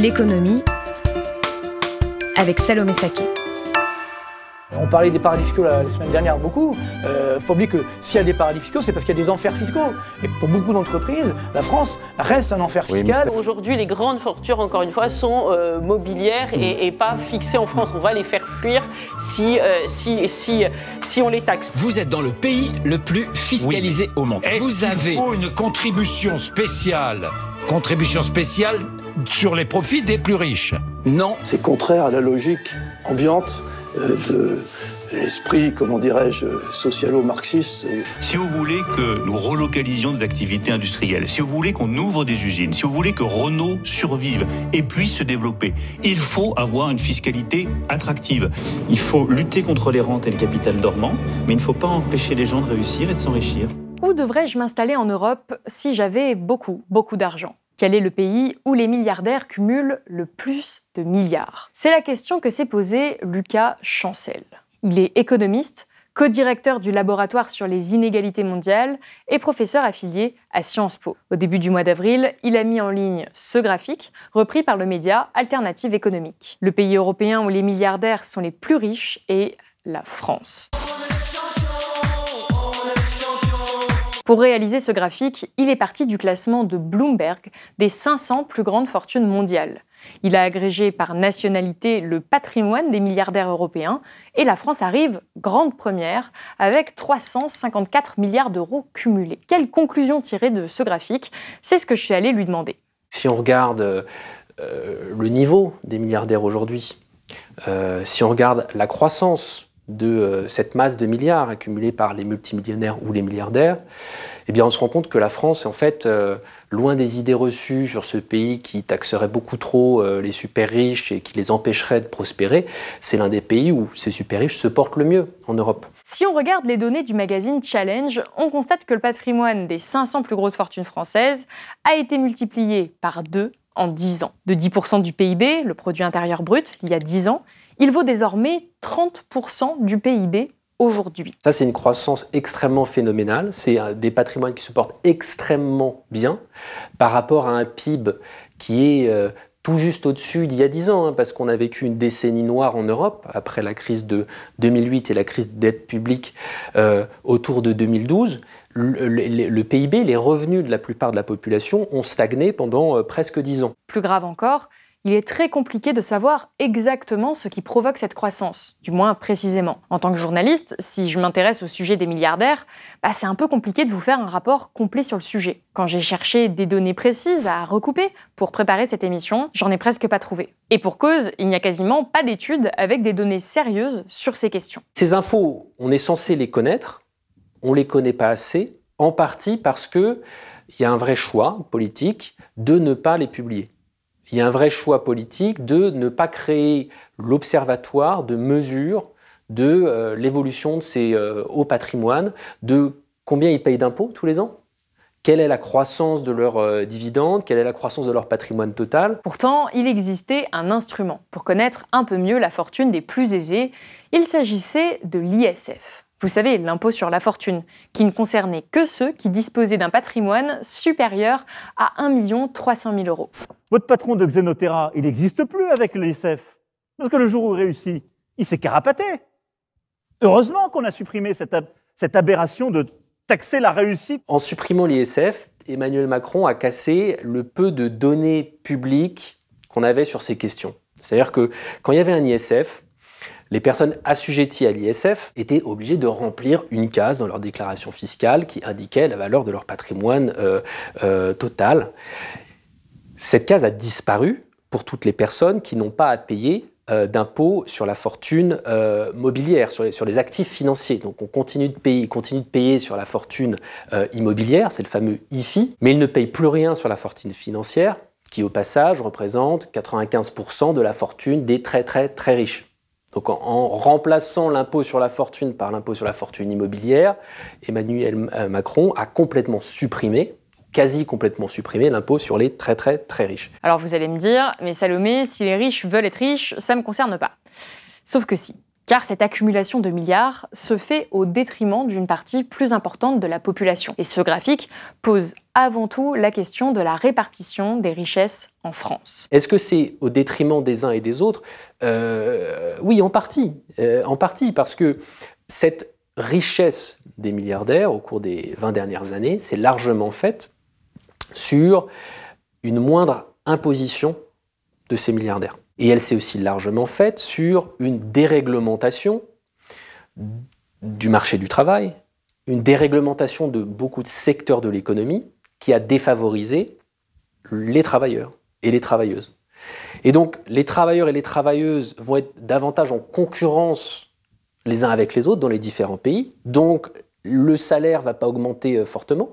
L'économie avec Salomé Saké. On parlait des paradis fiscaux la, semaine dernière beaucoup. Il euh, ne faut pas oublier que s'il y a des paradis fiscaux, c'est parce qu'il y a des enfers fiscaux. Et pour beaucoup d'entreprises, la France reste un enfer fiscal. Aujourd'hui, les grandes fortunes, encore une fois, sont euh, mobilières et, pas fixées en France. On va les faire fuir si, euh, si, si, si on les taxe. Vous êtes dans le pays le plus fiscalisé au monde. Vous avez faut une contribution spéciale? Contribution spéciale sur les profits des plus riches. Non. C'est contraire à la logique ambiante euh, de l'esprit, comment dirais-je, socialo-marxiste. Si vous voulez que nous relocalisions des activités industrielles, si vous voulez qu'on ouvre des usines, si vous voulez que Renault survive et puisse se développer, il faut avoir une fiscalité attractive. Il faut lutter contre les rentes et le capital dormant, mais il ne faut pas empêcher les gens de réussir et de s'enrichir. Où devrais-je m'installer en Europe si j'avais beaucoup, beaucoup d'argent? Quel est le pays où les milliardaires cumulent le plus de milliards? C'est la question que s'est posée Lucas Chancel. Il est économiste, co-directeur du laboratoire sur les inégalités mondiales et professeur affilié à Sciences Po. Au début du mois d'avril, il a mis en ligne ce graphique, repris par le média Alternative économique. Le pays européen où les milliardaires sont les plus riches est la France. Pour réaliser ce graphique, il est parti du classement de Bloomberg des 500 plus grandes fortunes mondiales. Il a agrégé par nationalité le patrimoine des milliardaires européens et la France arrive grande première avec 354 milliards d'euros cumulés. Quelle conclusion tirer de ce graphique? C'est ce que je suis allé lui demander. Si on regarde euh, le niveau des milliardaires aujourd'hui, euh, si on regarde la croissance de euh, cette masse de milliards accumulés par les multimillionnaires ou les milliardaires, eh bien on se rend compte que la France en fait euh, loin des idées reçues sur ce pays qui taxerait beaucoup trop euh, les super riches et qui les empêcherait de prospérer. C'est l'un des pays où ces super riches se portent le mieux en Europe. Si on regarde les données du magazine Challenge, on constate que le patrimoine des 500 plus grosses fortunes françaises a été multiplié par deux en 10 ans. De 10% du PIB, le produit intérieur brut, il y a 10 ans, il vaut désormais 30% du PIB aujourd'hui. Ça, c'est une croissance extrêmement phénoménale. C'est des patrimoines qui se portent extrêmement bien par rapport à un PIB qui est euh, tout juste au-dessus d'il y a 10 ans, hein, parce qu'on a vécu une décennie noire en Europe, après la crise de 2008 et la crise de dette publique euh, autour de 2012. Le, PIB, les revenus de la plupart de la population ont stagné pendant euh, presque 10 ans. Plus grave encore, il est très compliqué de savoir exactement ce qui provoque cette croissance, du moins précisément. En tant que journaliste, si je m'intéresse au sujet des milliardaires, bah, c'est un peu compliqué de vous faire un rapport complet sur le sujet. Quand j'ai cherché des données précises à recouper pour préparer cette émission, j'en ai presque pas trouvé. Et pour cause, il n'y a quasiment pas d'études avec des données sérieuses sur ces questions. Ces infos, on est censé les connaître, on les connaît pas assez, en partie parce que il y a un vrai choix politique de ne pas les publier il y a un vrai choix politique de ne pas créer l'observatoire de mesure de euh, l'évolution de ces euh, hauts patrimoines, de combien ils payent d'impôts tous les ans quelle est la croissance de leurs euh, dividendes, quelle est la croissance de leur patrimoine total. Pourtant, il existait un instrument pour connaître un peu mieux la fortune des plus aisés. Il s'agissait de l'ISF. Vous savez, l'impôt sur la fortune, qui ne concernait que ceux qui disposaient d'un patrimoine supérieur à 1 300 000 euros. Votre patron de Xenotera, il n'existe plus avec l'ISF. Parce que le jour où il réussit, il s'est carapaté. Heureusement qu'on a supprimé cette, cette aberration de taxer la réussite. En supprimant l'ISF, Emmanuel Macron a cassé le peu de données publiques qu'on avait sur ces questions. C'est-à-dire que quand il y avait un ISF, les personnes assujetties à l'ISF étaient obligées de remplir une case dans leur déclaration fiscale qui indiquait la valeur de leur patrimoine euh, euh, total. Cette case a disparu pour toutes les personnes qui n'ont pas à payer euh, d'impôts sur la fortune mobilière, sur les, actifs financiers. Donc on continue de payer, continue de payer sur la fortune immobilière, c'est le fameux IFI, mais ils ne payent plus rien sur la fortune financière qui au passage représente 95% de la fortune des très très très riches. Donc en, remplaçant l'impôt sur la fortune par l'impôt sur la fortune immobilière, Emmanuel euh, Macron a complètement supprimé quasi complètement supprimé l'impôt sur les très très très riches. Alors vous allez me dire, mais Salomé, si les riches veulent être riches, ça ne me concerne pas. Sauf que si car cette accumulation de milliards se fait au détriment d'une partie plus importante de la population. Et ce graphique pose avant tout la question de la répartition des richesses en France. Est-ce que c'est au détriment des uns et des autres? Euh, Oui, en partie. Euh, en partie, parce que cette richesse des milliardaires au cours des 20 dernières années s'est largement faite sur une moindre imposition de ces milliardaires. Et elle s'est aussi largement faite sur une déréglementation du marché du travail, une déréglementation de beaucoup de secteurs de l'économie qui a défavorisé les travailleurs et les travailleuses. Et donc les travailleurs et les travailleuses vont être davantage en concurrence les uns avec les autres dans les différents pays. Donc le salaire ne va pas augmenter euh, fortement.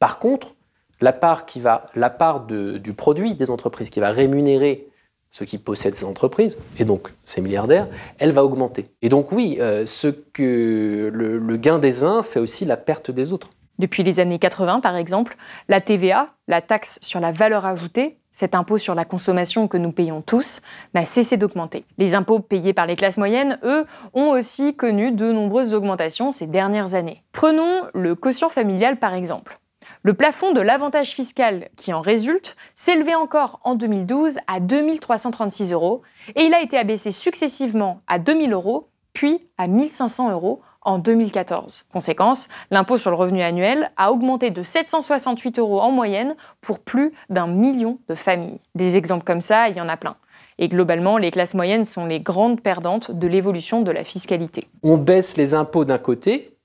Par contre, la part, qui va, la part du produit des entreprises qui va rémunérer ceux qui possèdent ces entreprises, et donc ces milliardaires, elle va augmenter. Et donc oui, euh, ce que le, gain des uns fait aussi la perte des autres. Depuis les années 80, par exemple, la TVA, la taxe sur la valeur ajoutée, cet impôt sur la consommation que nous payons tous, n'a cessé d'augmenter. Les impôts payés par les classes moyennes, eux, ont aussi connu de nombreuses augmentations ces dernières années. Prenons le quotient familial par exemple. Le plafond de l'avantage fiscal qui en résulte s'élevait encore en 2012 à 2336 euros et il a été abaissé successivement à 2000 euros puis à 1500 euros en 2014. Conséquence, l'impôt sur le revenu annuel a augmenté de 768 euros en moyenne pour plus d'un million de familles. Des exemples comme ça, il y en a plein. Et globalement, les classes moyennes sont les grandes perdantes de l'évolution de la fiscalité. On baisse les impôts d'un côté,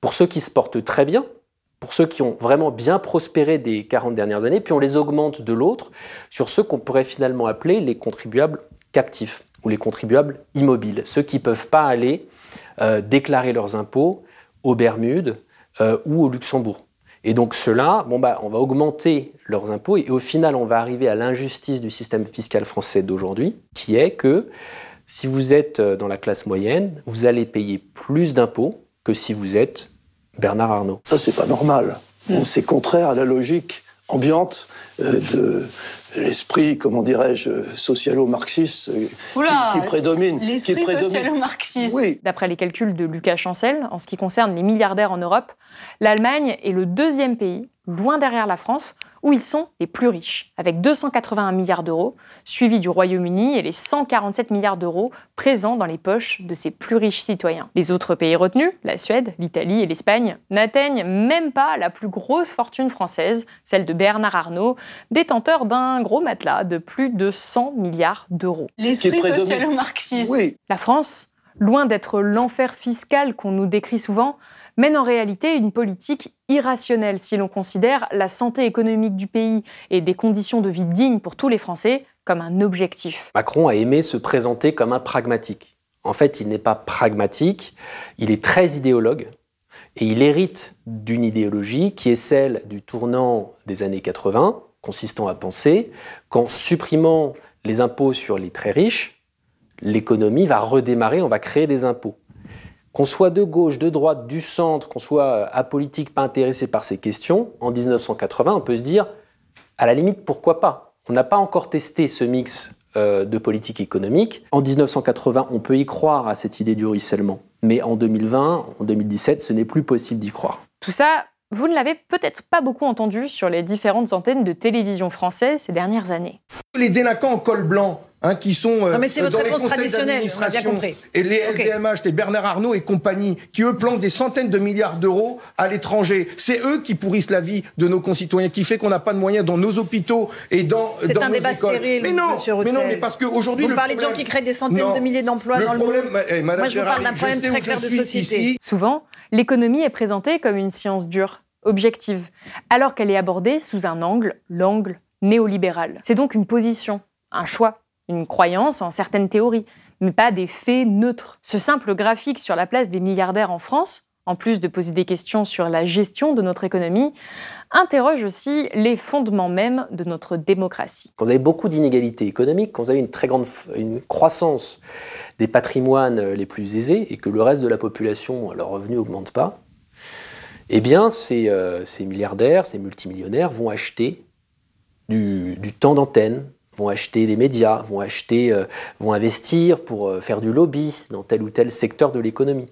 pour ceux qui se portent très bien, pour ceux qui ont vraiment bien prospéré des 40 dernières années, puis on les augmente de l'autre sur ceux qu'on pourrait finalement appeler les contribuables captifs ou les contribuables immobiles, ceux qui ne peuvent pas aller euh, déclarer leurs impôts aux Bermudes euh, ou au Luxembourg. Et donc ceux-là, bon bah, on va augmenter leurs impôts et au final, on va arriver à l'injustice du système fiscal français d'aujourd'hui, qui est que si vous êtes euh, dans la classe moyenne, vous allez payer plus d'impôts que si vous êtes Bernard Arnault. Ça, c'est pas normal. Hmm. C'est contraire à la logique ambiante euh, de l'esprit, comment dirais-je, socialo-marxiste euh, qui, prédomine. L'esprit socialo-marxiste. Oui. D'après les calculs de Lucas Chancel, en ce qui concerne les milliardaires en Europe, l'Allemagne est le deuxième pays, loin derrière la France, où ils sont les plus riches, avec 281 milliards d'euros, suivi du Royaume-Uni et les 147 milliards d'euros présents dans les poches de ses plus riches citoyens. Les autres pays retenus, la Suède, l'Italie et l'Espagne, n'atteignent même pas la plus grosse fortune française, celle de Bernard Arnault, détenteur d'un gros matelas de plus de 100 milliards d'euros. L'esprit social-marxiste. Oui. La France, loin d'être l'enfer fiscal qu'on nous décrit souvent, mène en réalité une politique irrationnelle si l'on considère la santé économique du pays et des conditions de vie dignes pour tous les Français comme un objectif. Macron a aimé se présenter comme un pragmatique. En fait, il n'est pas pragmatique, il est très idéologue, et il hérite d'une idéologie qui est celle du tournant des années 80, consistant à penser qu'en supprimant les impôts sur les très riches, l'économie va redémarrer, on va créer des impôts. Qu'on soit de gauche, de droite, du centre, qu'on soit euh, apolitique, pas intéressé par ces questions, en 1980, on peut se dire, à la limite, pourquoi pas? On n'a pas encore testé ce mix euh, de politique économique. En 1980, on peut y croire à cette idée du ruissellement. Mais en 2020, en 2017, ce n'est plus possible d'y croire. Tout ça, vous ne l'avez peut-être pas beaucoup entendu sur les différentes antennes de télévision françaises ces dernières années. Les délinquants en col blanc, Hein, qui sont euh, mais c'est votre réponse traditionnelle, on a bien compris. Et les LVMH, les Bernard Arnault et compagnie, qui eux planquent des centaines de milliards d'euros à l'étranger. C'est eux qui pourrissent la vie de nos concitoyens, qui fait qu'on n'a pas de moyens dans nos hôpitaux et dans, dans C'est un débat stérile, mais non, monsieur mais non, mais parce qu'aujourd'hui... Vous parlez de gens qui créent des centaines de milliers d'emplois dans le monde. Eh, Moi, je vous parle d'un problème très clair de société. Souvent, l'économie est présentée comme une science dure, objective, alors qu'elle est abordée sous un angle, l'angle néolibéral. C'est donc une position, un choix une croyance en certaines théories, mais pas des faits neutres. Ce simple graphique sur la place des milliardaires en France en plus de poser des questions sur la gestion de notre économie, interroge aussi les fondements mêmes de notre démocratie. Quand vous avez beaucoup d'inégalités économiques, quand vous avez une très grande croissance des patrimoines les plus aisés et que le reste de la population, leur revenu n'augmente pas, eh bien euh, ces, milliardaires, ces multimillionnaires vont acheter du, temps d'antenne, vont acheter des médias, vont acheter, euh, vont investir pour euh, faire du lobby dans tel ou tel secteur de l'économie.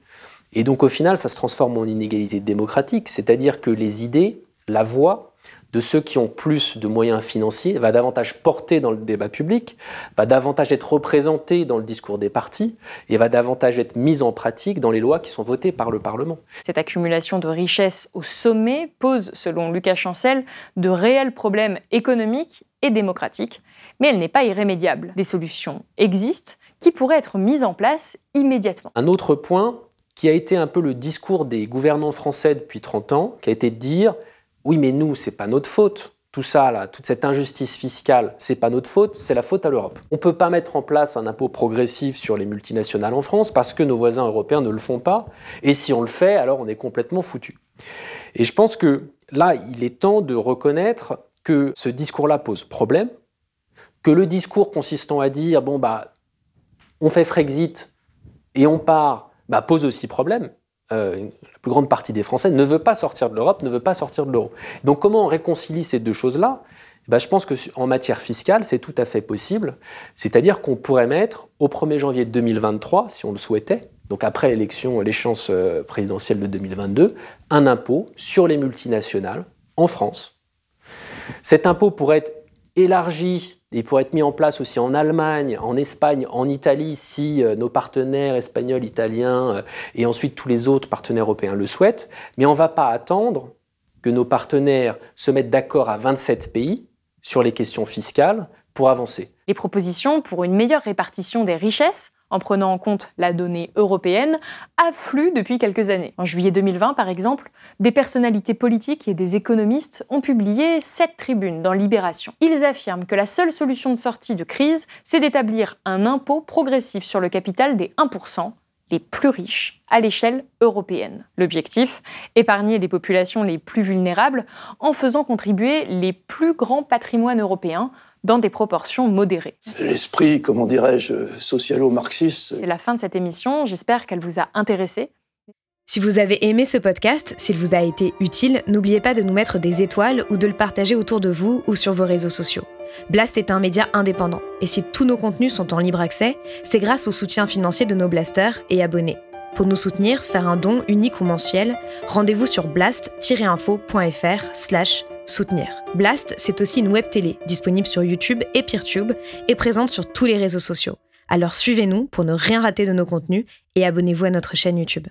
Et donc au final, ça se transforme en inégalité démocratique, c'est-à-dire que les idées, la voix de ceux qui ont plus de moyens financiers va davantage porter dans le débat public, va davantage être représenté dans le discours des partis et va davantage être mise en pratique dans les lois qui sont votées par le Parlement. Cette accumulation de richesses au sommet pose, selon Lucas Chancel, de réels problèmes économiques et démocratiques, mais elle n'est pas irrémédiable. Des solutions existent qui pourraient être mises en place immédiatement. Un autre point qui a été un peu le discours des gouvernants français depuis 30 ans, qui a été de dire oui, mais nous, c'est pas notre faute. Tout ça, toute cette injustice fiscale, c'est pas notre faute, c'est la faute à l'Europe. On peut pas mettre en place un impôt progressif sur les multinationales en France parce que nos voisins européens ne le font pas. Et si on le fait, alors on est complètement foutu. Et je pense que là, il est temps de reconnaître que ce discours-là pose problème, que le discours consistant à dire bon bah on fait Frexit et on part bah, pose aussi problème. Euh, la plus grande partie des Français ne veut pas sortir de l'Europe, ne veut pas sortir de l'euro. Donc comment on réconcilie ces deux choses-là? Bah, Je pense qu'en matière fiscale, c'est tout à fait possible. C'est-à-dire qu'on pourrait mettre au 1er janvier 2023, si on le souhaitait, donc après l'élection, l'échéance euh, présidentielle de 2022, un impôt sur les multinationales en France. Cet impôt pourrait être élargi et pourrait être mis en place aussi en Allemagne, en Espagne, en Italie, si euh, nos partenaires espagnols, italiens euh, et ensuite tous les autres partenaires européens le souhaitent. Mais on ne va pas attendre que nos partenaires se mettent d'accord à 27 pays sur les questions fiscales pour avancer. Les propositions pour une meilleure répartition des richesses en prenant en compte la donnée européenne, affluent depuis quelques années. En juillet 2020, par exemple, des personnalités politiques et des économistes ont publié sept tribunes dans Libération. Ils affirment que la seule solution de sortie de crise, c'est d'établir un impôt progressif sur le capital des 1%, les plus riches à l'échelle européenne. L'objectif Épargner les populations les plus vulnérables en faisant contribuer les plus grands patrimoines européens dans des proportions modérées. L'esprit, comment dirais-je, socialo-marxiste. C'est la fin de cette émission, j'espère qu'elle vous a intéressé. Si vous avez aimé ce podcast, s'il vous a été utile, n'oubliez pas de nous mettre des étoiles ou de le partager autour de vous ou sur vos réseaux sociaux. Blast est un média indépendant, et si tous nos contenus sont en libre accès, c'est grâce au soutien financier de nos blasters et abonnés. Pour nous soutenir, faire un don unique ou mensuel, rendez-vous sur blast-info.fr slash soutenir. Blast, c'est aussi une web télé disponible sur YouTube et Peertube et présente sur tous les réseaux sociaux. Alors suivez-nous pour ne rien rater de nos contenus et abonnez-vous à notre chaîne YouTube.